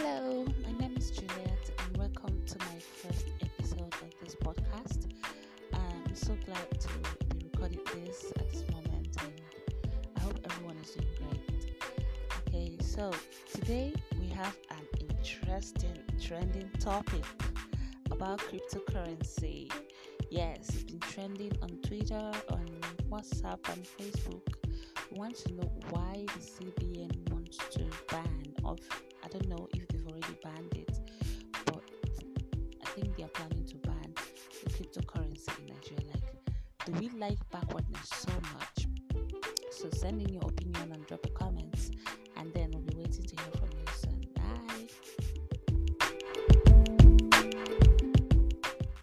Hello, my name is Juliet, and welcome to my first episode of this podcast. I'm so glad to be recording this at this moment, and I hope everyone is doing great. Okay, so today we have an interesting trending topic about cryptocurrency. Yes, it's been trending on Twitter, on WhatsApp, and Facebook. We want to know why the banned it, but I think they are planning to ban the cryptocurrency in Nigeria. Like, do we like backwardness so much? So send in your opinion and drop a comment